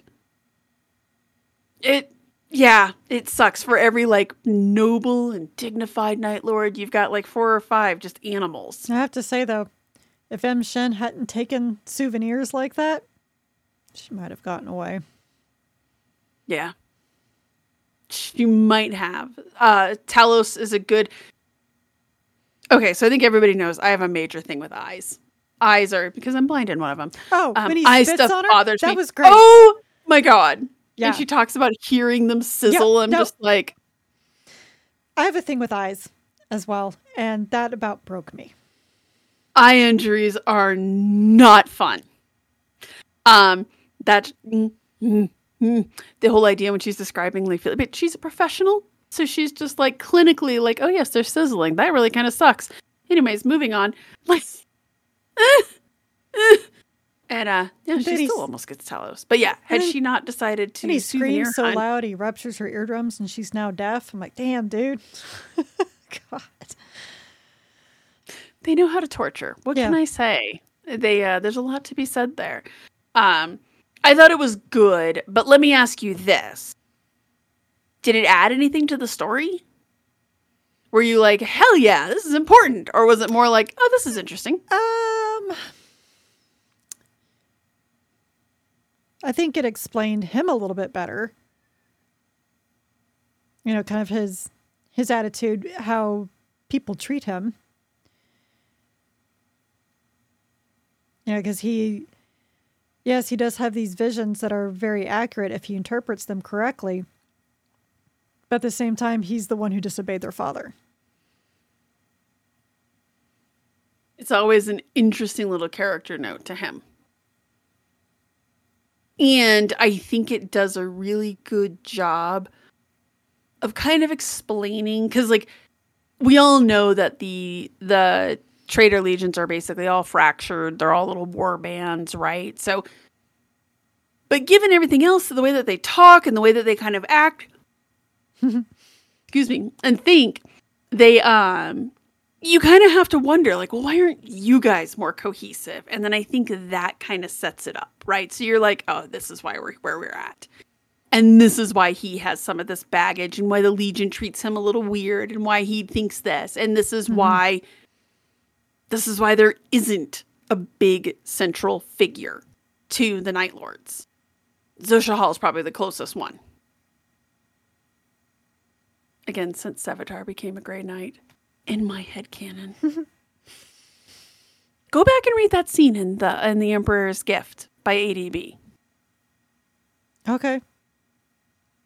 It yeah, it sucks for every like noble and dignified night lord. You've got like four or five just animals. I have to say though, if M'Shen hadn't taken souvenirs like that, she might have gotten away. Yeah. You might have. Uh Talos is a good Okay, so I think everybody knows I have a major thing with eyes. Eyes are because I'm blind in one of them. Oh, Um, when he eye spits stuff on her, bothers that me. was great. Oh my god! Yeah. And she talks about hearing them sizzle. I'm no. just like, I have a thing with eyes as well, and that about broke me. eye injuries are not fun. Um, that mm, mm, mm. the whole idea when she's describing like, but she's a professional, so she's just like clinically like, oh yes, they're sizzling. That really kind of sucks. Anyways, moving on. Like, and uh, yeah, then she still almost gets Talos. But yeah, had she not decided to And he screams so hunt- loud he ruptures her eardrums, and she's now deaf. I'm like, damn, dude. God. they know how to torture. What can I say? They uh there's a lot to be said there. Um I thought it was good, but let me ask you this. Did it add anything to the story? were you like, hell yeah, this is important? Or was it more like, oh, this is interesting? Um, I think it explained him a little bit better. You know, kind of his his attitude, how people treat him. You know, because he, yes, he does have these visions that are very accurate if he interprets them correctly. But at the same time, he's the one who disobeyed their father. It's always an interesting little character note to him. And I think it does a really good job of kind of explaining cuz like we all know that the the traitor legions are basically all fractured. They're all little war bands, right? So but given everything else, the way that they talk and the way that they kind of act, excuse me, and think, they um you kind of have to wonder like well why aren't you guys more cohesive? And then i think that kind of sets it up right? So you're like oh this is why we're where we're at. And this is why he has some of this baggage and why the legion treats him a little weird and why he thinks this. And this is mm-hmm. why this is why there isn't a big central figure to the night lords. Zso Sahaal is probably the closest one again since Sevatar became a Grey Knight in my head canon. Go back and read that scene in the in the Emperor's Gift by ADB. Okay.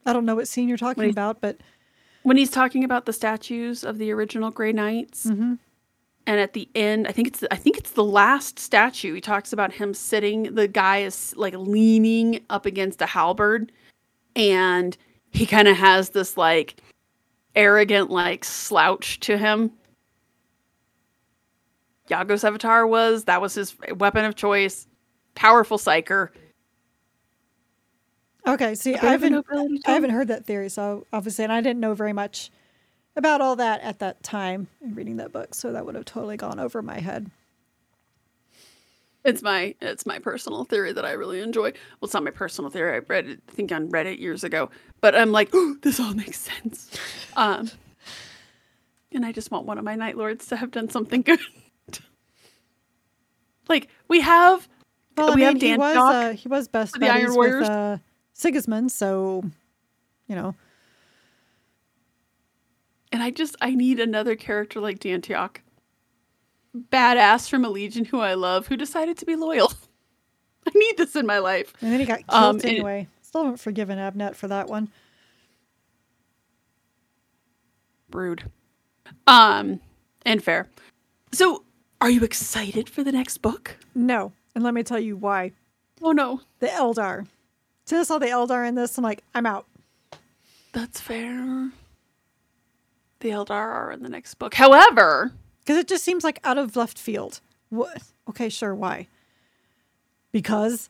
I don't know what scene you're talking about, but when he's talking about the statues of the original Grey Knights, mm-hmm. and at the end, I think it's I think it's the last statue. He talks about him sitting. The guy is like leaning up against a halberd, and he kind of has this like arrogant like slouch to him. Iago Sevatar was that was his weapon of choice. Powerful psyker. Okay, see, I haven't I haven't heard that theory, so obviously, and I didn't know very much about all that at that time in reading that book, so that would have totally gone over my head. It's my it's my personal theory that I really enjoy. Well, it's not my personal theory. I read it, I think on Reddit years ago, but I'm like, oh, this all makes sense. Um, and I just want one of my night lords to have done something good. like we have, well, we I mean, have he was uh, he was best buddies Iron Warriors. with uh, Sigismund, so you know. And I just I need another character like Dantioch badass from a legion who I love who decided to be loyal. I need this in my life. And then he got killed um, anyway. It, Still haven't forgiven Abnett for that one. Rude. Um, and fair. So, are you excited for the next book? No. And let me tell you why. Oh no. The Eldar. Since I saw the Eldar in this, I'm like, I'm out. That's fair. The Eldar are in the next book. However, because it just seems like out of left field. What? Okay, sure. Why? Because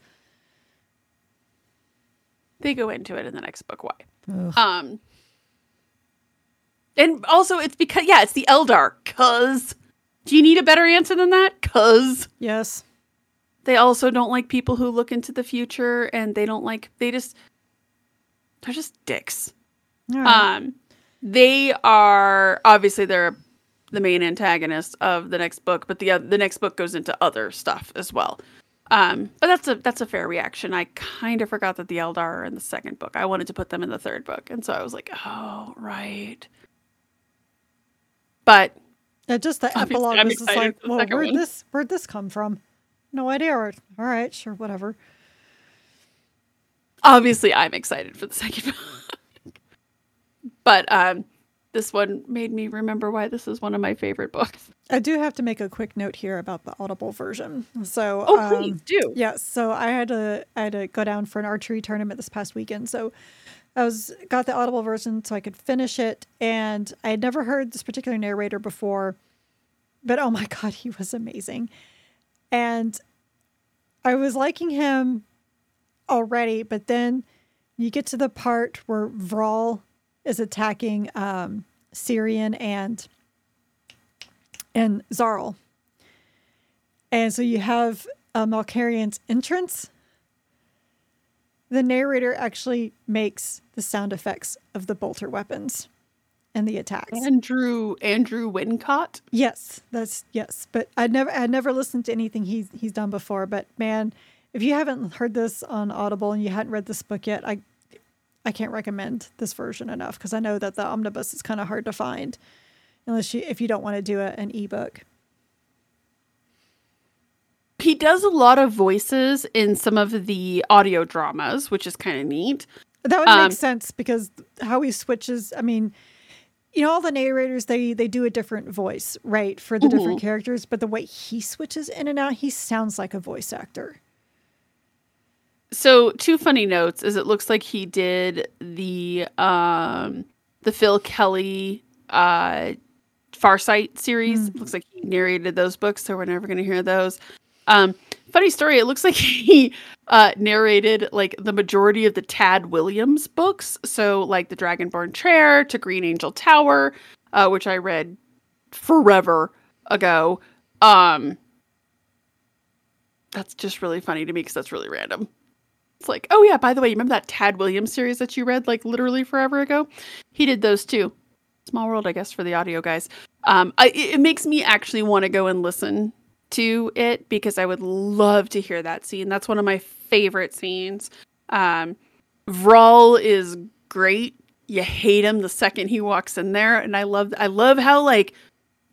they go into it in the next book. Why? Ugh. Um, and also it's because yeah, it's the Eldar. Cause do you need a better answer than that? Cause yes, they also don't like people who look into the future, and they don't like they just they're just dicks. Right. Um, they are obviously they're the main antagonist of the next book, but the uh, the next book goes into other stuff as well. Um, but that's a that's a fair reaction. I kind of forgot that the Eldar are in the second book. I wanted to put them in the third book, and so I was like, oh right. But yeah, just the epilogue was just like, well, where'd one. this where'd this come from? No idea. Or, all right, sure, whatever. Obviously, I'm excited for the second book, but um, this one made me remember why this is one of my favorite books. I do have to make a quick note here about the Audible version. So, oh, um, please do. Yes, yeah, so I had to I had to go down for an archery tournament this past weekend. So, I was got the Audible version so I could finish it, and I had never heard this particular narrator before, but oh my god, he was amazing, and I was liking him already, but then you get to the part where Vrall is attacking um, Cyrion and and Xarl. And so you have uh, Malcharion's entrance. The narrator actually makes the sound effects of the bolter weapons and the attacks. Andrew Andrew Wincott. Yes, that's yes. But I'd never I'd never listened to anything he's he's done before. But man, if you haven't heard this on Audible and you hadn't read this book yet, I I can't recommend this version enough because I know that the omnibus is kind of hard to find unless you if you don't want to do a, an ebook. He does a lot of voices in some of the audio dramas, which is kind of neat. That would Um, make sense because how he switches. I mean, you know, all the narrators they they do a different voice, right, for the different characters. But the way he switches in and out, he sounds like a voice actor. So, two funny notes is it looks like he did the um the Phil Kelly uh Farsight series. Looks like he narrated those books, so we're never going to hear those. Um funny story, it looks like he uh narrated like the majority of the Tad Williams books, so like The Dragonbone Chair to Green Angel Tower, uh which I read forever ago. Um that's just really funny to me because that's really random. It's like, oh yeah, by the way, you remember that Tad Williams series that you read like literally forever ago? He did those too. Small world, I guess, for the audio guys. Um, I, it makes me actually want to go and listen to it because I would love to hear that scene. That's one of my favorite scenes. Um, Vral is great. You hate him the second he walks in there, and I love I love how like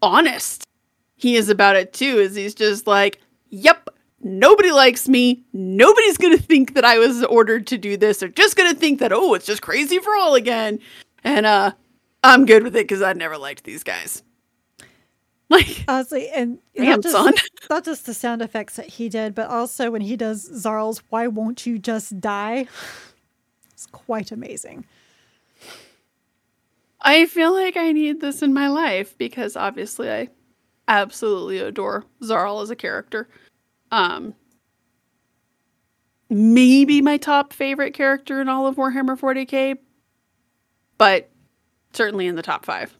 honest he is about it too. Is he's just like, "Yep, nobody likes me. Nobody's gonna think that I was ordered to do this. They're just gonna think that oh, it's just crazy for all again." And uh, I'm good with it because I never liked these guys. Like, Honestly, and not just, son. not just the sound effects that he did, but also when he does Xarl's "Why won't you just die?" It's quite amazing. I feel like I need this in my life because obviously I absolutely adore Xarl as a character. Um maybe my top favorite character in all of Warhammer 40K, but certainly in the top 5.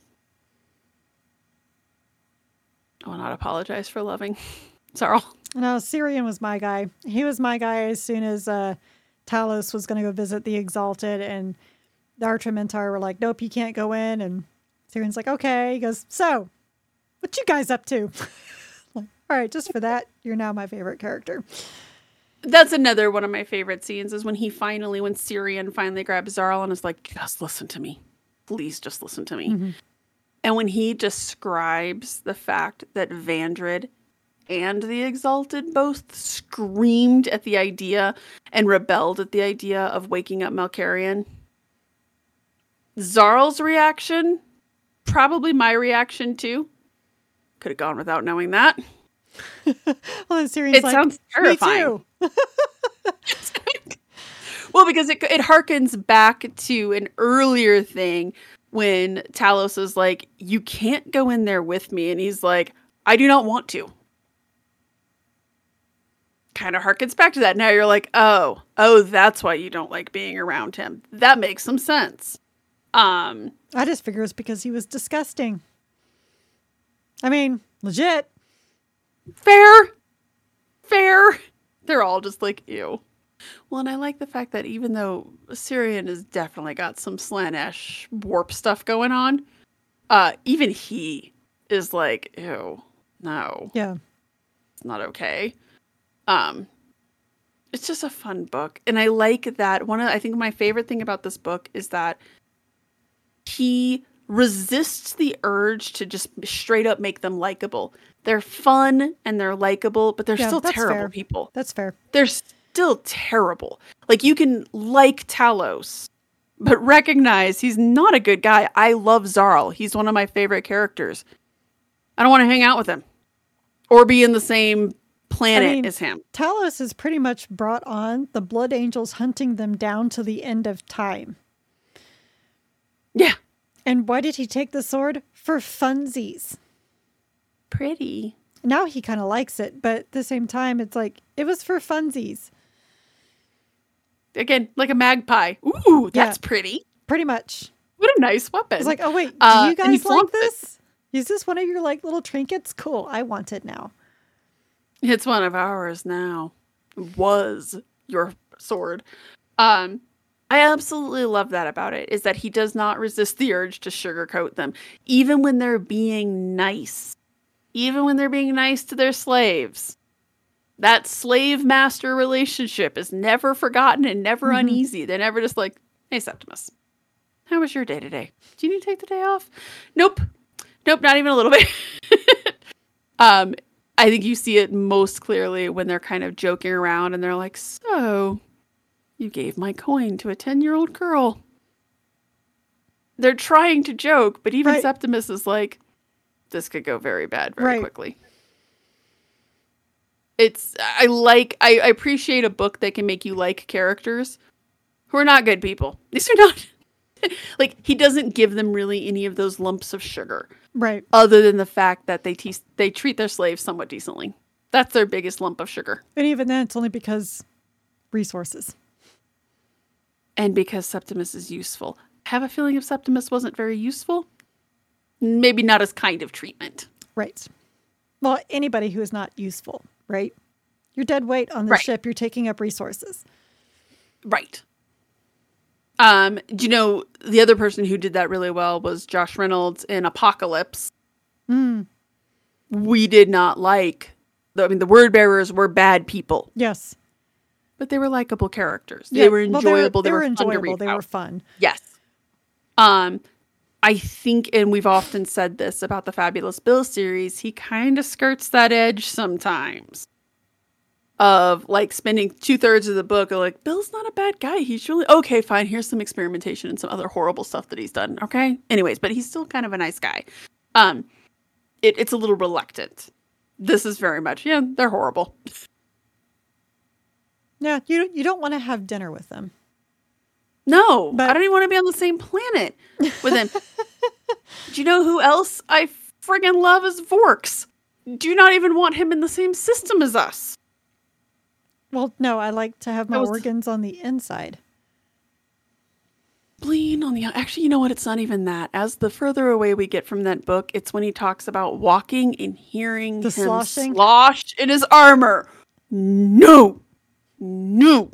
I will not apologize for loving Xarl. No, Cyrion was my guy. He was my guy as soon as uh, Talos was going to go visit the Exalted, and the Atramentar were like, "Nope, you can't go in." And Cyrion's like, "Okay." He goes, "So, what you guys up to?" all right, just for that, you're now my favorite character. That's another one of my favorite scenes is when he finally, when Cyrion finally grabs Xarl and is like, just listen to me. Please just listen to me. Mm-hmm. And when he describes the fact that Vandred and the Exalted both screamed at the idea and rebelled at the idea of waking up Malcharion, Xarl's reaction, probably my reaction too. Could have gone without knowing that. Well, and Cyrion's It like, sounds terrifying. Well, because it it harkens back to an earlier thing when Talos is like, "You can't go in there with me," and he's like, "I do not want to." Kind of harkens back to that. Now you're like, "Oh, oh, that's why you don't like being around him." That makes some sense. Um, I just figure it's because he was disgusting. I mean, legit. Fair, fair. They're all just like, "Ew." Well, and I like the fact that even though Cyrion has definitely got some Slaanesh warp stuff going on, uh, even he is like, ew, no, Yeah. it's not okay. Um, it's just a fun book, and I like that. One of I think my favorite thing about this book is that he resists the urge to just straight up make them likable. They're fun and they're likable, but they're Yeah, still terrible fair. people That's fair. they're still terrible. Like you can like Talos, but recognize he's not a good guy. I love Xarl. He's one of my favorite characters. I don't want to hang out with him or be in the same planet mean- as him. Talos has pretty much brought on the Blood Angels hunting them down to the end of time. Yeah. And why did he take the sword? For funsies. Pretty. Now he kind of likes it, but at the same time, it's like, it was for funsies. Again, like a magpie. Ooh, that's Yeah. pretty. Pretty much. What a nice weapon. It's like, oh, wait, do Uh, you guys like this? Is this one of your like little trinkets? Cool. I want it now. It's one of ours now. Was your sword. Um I absolutely love that about it is that he does not resist the urge to sugarcoat them even when they're being nice. Even when they're being nice to their slaves. That slave master relationship is never forgotten and never Mhm. uneasy. They're never just like, "Hey Septimus, how was your day today? Do you need to take the day off?" Nope. Nope, not even a little bit. um I think you see it most clearly when they're kind of joking around and they're like, So, you gave my coin to a 10 year old girl. They're trying to joke, but even Right. Septimus is like, This could go very bad very Right. quickly. It's, I like, I, I appreciate a book that can make you like characters who are not good people. These are not, like, he doesn't give them really any of those lumps of sugar Right. other than the fact that they te- they treat their slaves somewhat decently. That's their biggest lump of sugar. And even then, it's only because resources. And because Septimus is useful. I have a feeling if Septimus wasn't very useful, maybe not as kind of treatment. Right. Well, anybody who is not useful, right? You're dead weight on the Right. ship. You're taking up resources. Right. Um, do you know the other person who did that really well was Josh Reynolds in Apocalypse. Mm. We did not like the, I mean the word bearers were bad people, Yes. but they were likable characters. Yeah, They were well, enjoyable. they were, fun to enjoyable. read They about. were fun. Yes. Um, I think, and we've often said this about the Fabulous Bill series, he kind of skirts that edge sometimes of like spending two thirds of the book like, Bill's not a bad guy. He's really okay, fine. Here's some experimentation and some other horrible stuff that he's done. Okay. Anyways, but he's still kind of a nice guy. Um, it, it's a little reluctant. This is very much, yeah, they're horrible. Yeah, you you don't want to have dinner with them. No, But- I don't even want to be on the same planet with him. Do you know who else I friggin' love is Vorks? Do you not even want him in the same system as us? Well, no, I like to have my was- organs on the inside. Bleed on the actually, you know what? It's not even that. As the further away we get from that book, it's when he talks about walking and hearing The him sloshing? slosh in his armor. No, no.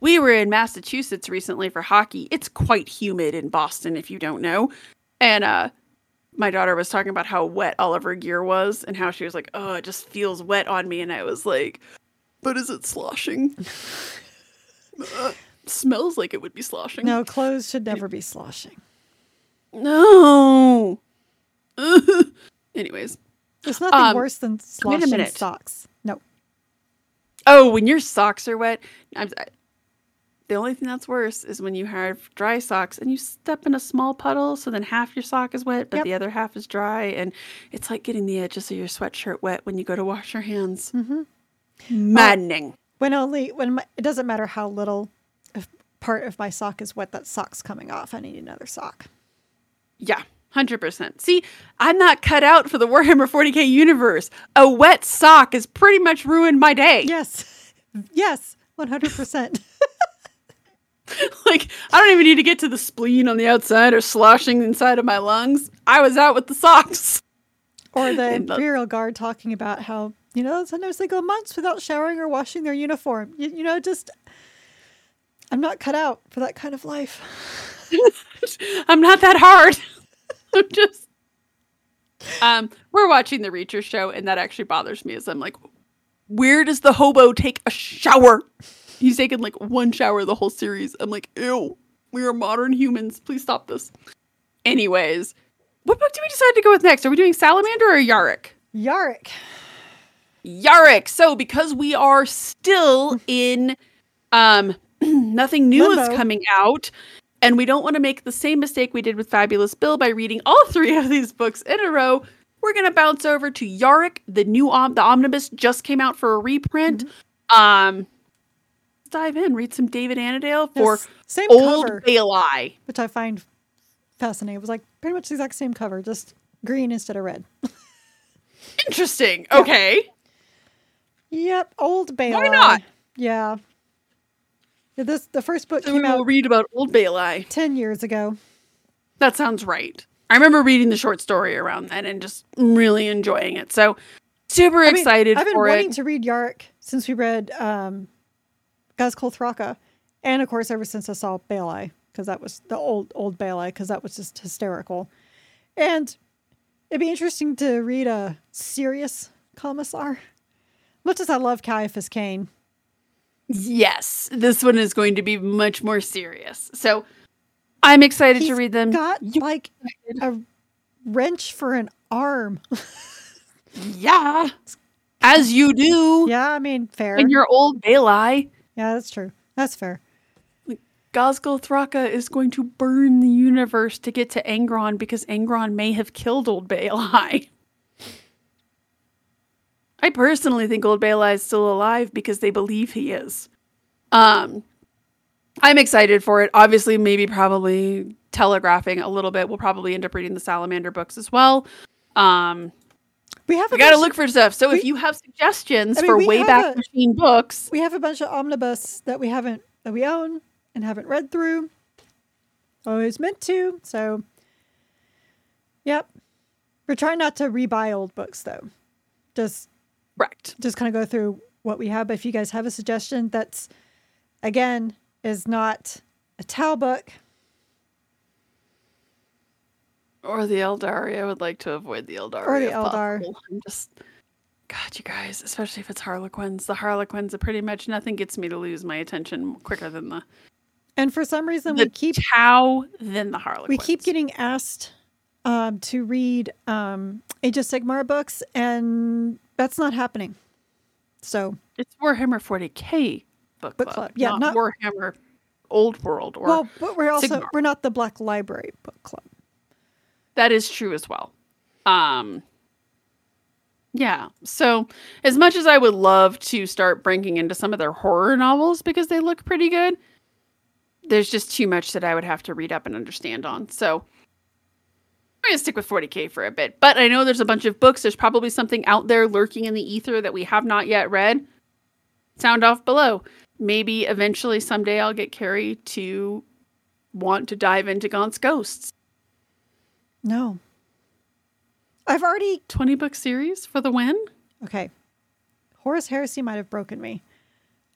We were in Massachusetts recently for hockey. It's quite humid in Boston, if you don't know. And uh, my daughter was talking about how wet all of her gear was and how she was like, "Oh, it just feels wet on me." And I was like, "But is it sloshing?" Uh, smells like it would be sloshing. No, clothes should never be sloshing. No. Anyways. There's nothing Um, worse than sloshing minute. socks. No. Oh, when your socks are wet, I'm, the only thing that's worse is when you have dry socks and you step in a small puddle, so then half your sock is wet, but Yep. the other half is dry, and it's like getting the edges of your sweatshirt wet when you go to wash your hands. Mm-hmm. Maddening. When only when my, it doesn't matter how little part of my sock is wet, that sock's coming off. I need another sock. Yeah, hundred percent. See, I'm not cut out for the Warhammer 40k universe. A wet sock has pretty much ruined my day. Yes, yes, one hundred percent. like I don't even need to get to the spleen on the outside or sloshing inside of my lungs. I was out with the socks. Or the Imperial Guard talking about how you know sometimes they go months without showering or washing their uniform. You, you know, just I'm not cut out for that kind of life. I'm not that hard. I'm just um we're watching the Reacher show and that actually bothers me as I'm like where does the hobo take a shower? He's taken like one shower the whole series. I'm like, ew, we are modern humans. Please stop this. Anyways, what book do we decide to go with next? Are we doing Salamander or Yarrick? Yarrick. Yarrick. So because we are still in um nothing new is coming out and we don't want to make the same mistake we did with Fabulous Bill by reading all three of these books in a row, we're going to bounce over to Yarrick. The new om- the omnibus just came out for a reprint. Um let's dive in, read some David Annandale for Yes, same Old cover, Baelai. which I find fascinating. It was like pretty much the exact same cover, just green instead of red. Interesting. Okay. Yep, old Baylor. not? Yeah. Yeah, This the first book So we came will out read about Old Baelai. ten years ago. That sounds right. I remember reading the short story around then and just really enjoying it. So super I mean, excited I've been wanting it. to read Yark since we read um, Gaz Thraka, and of course ever since I saw Baelai because that was the old old Baelai because that was just hysterical, and it'd be interesting to read a serious commissar. Much as I love Ciaphas Cain, Yes, this one is going to be much more serious. So I'm excited to read them. got You- like a wrench for an arm. Yeah. As you do Yeah, I mean, fair. in your old Baelai. Yeah, that's true. That's fair. Ghazghkull Thraka is going to burn the universe to get to Angron because Angron may have killed Old Baelai. I personally think Old Baelai is still alive because they believe he is. Um, I'm excited for it. Obviously, maybe probably telegraphing a little bit. We'll probably end up reading the Salamander books as well. Um, We have we got to look for stuff. So if you have suggestions I mean, for we have Wayback a- Machine books, We have a bunch of omnibus that we haven't that we own and haven't read through. Always meant to. So, yep. We're trying not to rebuy old books though. Just correct. just kind of go through what we have. But if you guys have a suggestion that's again is not a Tau book, Or the Eldar. I would like to avoid the Eldar. Or the Eldar. possible. I'm just, God, you guys, especially if it's Harlequins. The Harlequins are pretty much nothing gets me to lose my attention quicker than the and for some reason we keep how than the Harlequins. we keep getting asked um, to read um, Age of Sigmar books, and that's not happening. So, it's Warhammer 40k book, Book club, club. Yeah, not, not- Warhammer Old World. Or well, but we're also Sigmar. we're not the Black Library book club. That is true as well. Um, yeah. So as much as I would love to start breaking into some of their horror novels because they look pretty good, there's just too much that I would have to read up and understand on. So I'm gonna stick with 40k for a bit. But I know there's a bunch of books. There's probably something out there lurking in the ether that we have not yet read. Sound off below. Maybe eventually someday I'll get Carrie to want to dive into Gaunt's Ghosts. No, I've already 20 book series for the win? okay. Horus Heresy might have broken me.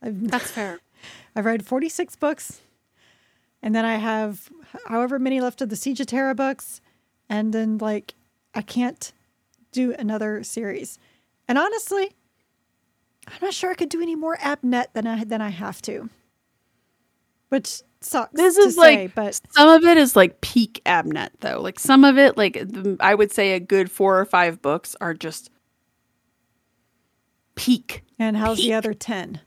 I've, That's fair. I've read 46 books, and then I have however many left of the Siege of Terra books, and then like I can't do another series. And honestly, I'm not sure I could do any more Abnett than I than I have to, which sucks. This to is say, like but some of it is like peak Abnett though. Like some of it, like I would say a good four or five books are just peak. and how's peak. the other ten?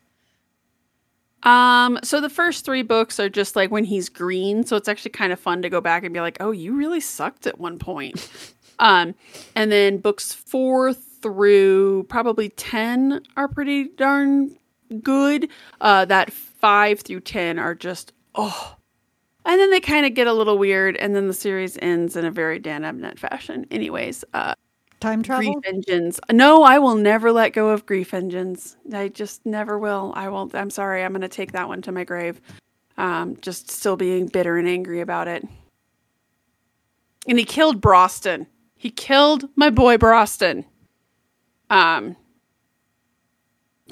Um, so the first three books are just like when he's green, so it's actually kind of fun to go back and be like, "Oh, you really sucked at one point." um, and then books four through probably ten are pretty darn good. Uh, that five through ten are just oh, and then they kind of get a little weird, and then the series ends in a very Dan Abnett fashion. Anyways, uh, Time travel. grief engines. No, I will never let go of grief engines. I just never will. I won't. I'm sorry. I'm going to take that one to my grave. Um, just still being bitter and angry about it. And he killed Brostin. He killed my boy Brostin. Um,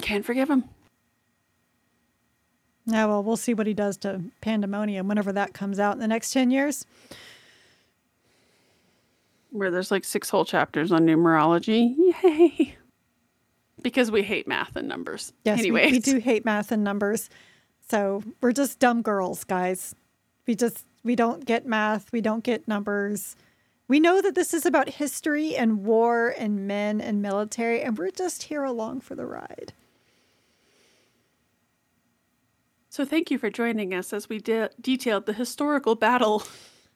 can't forgive him. Yeah, well, we'll see what he does to Pandaemonium whenever that comes out in the next ten years. Where there's like six whole chapters on numerology. Yay! Because we hate math and numbers. Yes, we- we, do hate math and numbers. So we're just dumb girls, guys. We just we don't get math, we don't get numbers. We know that this is about history and war and men and military, and we're just here along for the ride. So thank you for joining us as we de- detailed the historical battle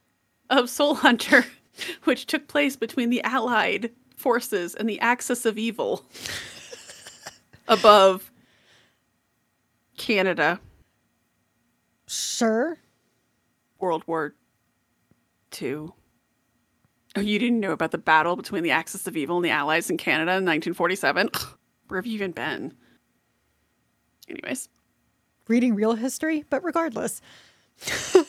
of Soul Hunter, which took place between the Allied forces and the Axis of Evil above Canada, Sure. World War II. Oh, you didn't know about the battle between the Axis of Evil and the Allies in Canada in 1947? Where have you even been? Anyways. Reading real history, but regardless.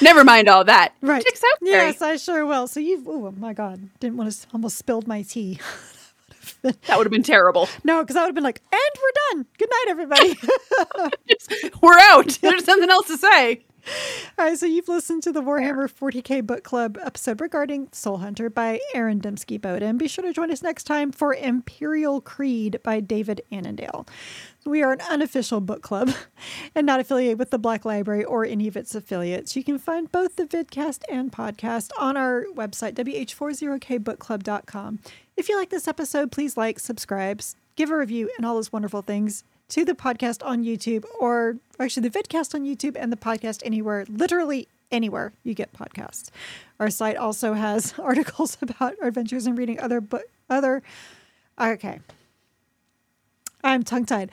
Never mind all that. Right. Chicks out there. Yes, I sure will. So you've oh, oh my god. Didn't want to almost spilled my tea. That would have been terrible. no, because I would have been like, and we're done. Good night, everybody. We're out. There's something else to say. All right, so you've listened to the Warhammer 40k Book Club episode regarding Soul Hunter by Aaron Dembski Bowden. Be sure to join us next time for Imperial Creed by David Annandale. We are an unofficial book club and not affiliated with the Black Library or any of its affiliates. You can find both the vidcast and podcast on our website, wh40kbookclub.com. If you like this episode, please like, subscribe, give a review, and all those wonderful things to the podcast on YouTube, or actually the vidcast on YouTube and the podcast anywhere, literally anywhere you get podcasts. Our site also has articles about our adventures in reading other book other okay. I'm tongue tied.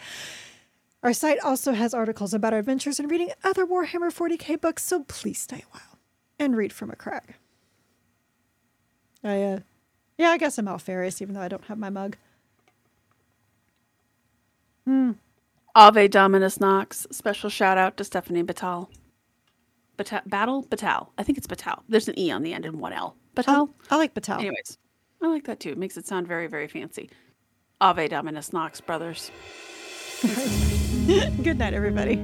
Our site also has articles about our adventures in reading other Warhammer 40k books, so please stay a while and read from a crag. I, uh, yeah, I guess I'm Alpharius, even though I don't have my mug. Hmm. Ave Dominus Nox. Special shout out to Stephanie Batal. Bata- Battle? Batal. I think it's Batal. There's an E on the end and one L. Batal? Oh, I like Batal. Anyways, I like that too. It makes it sound very, very fancy. Ave Dominus Nox, brothers. Good night, everybody.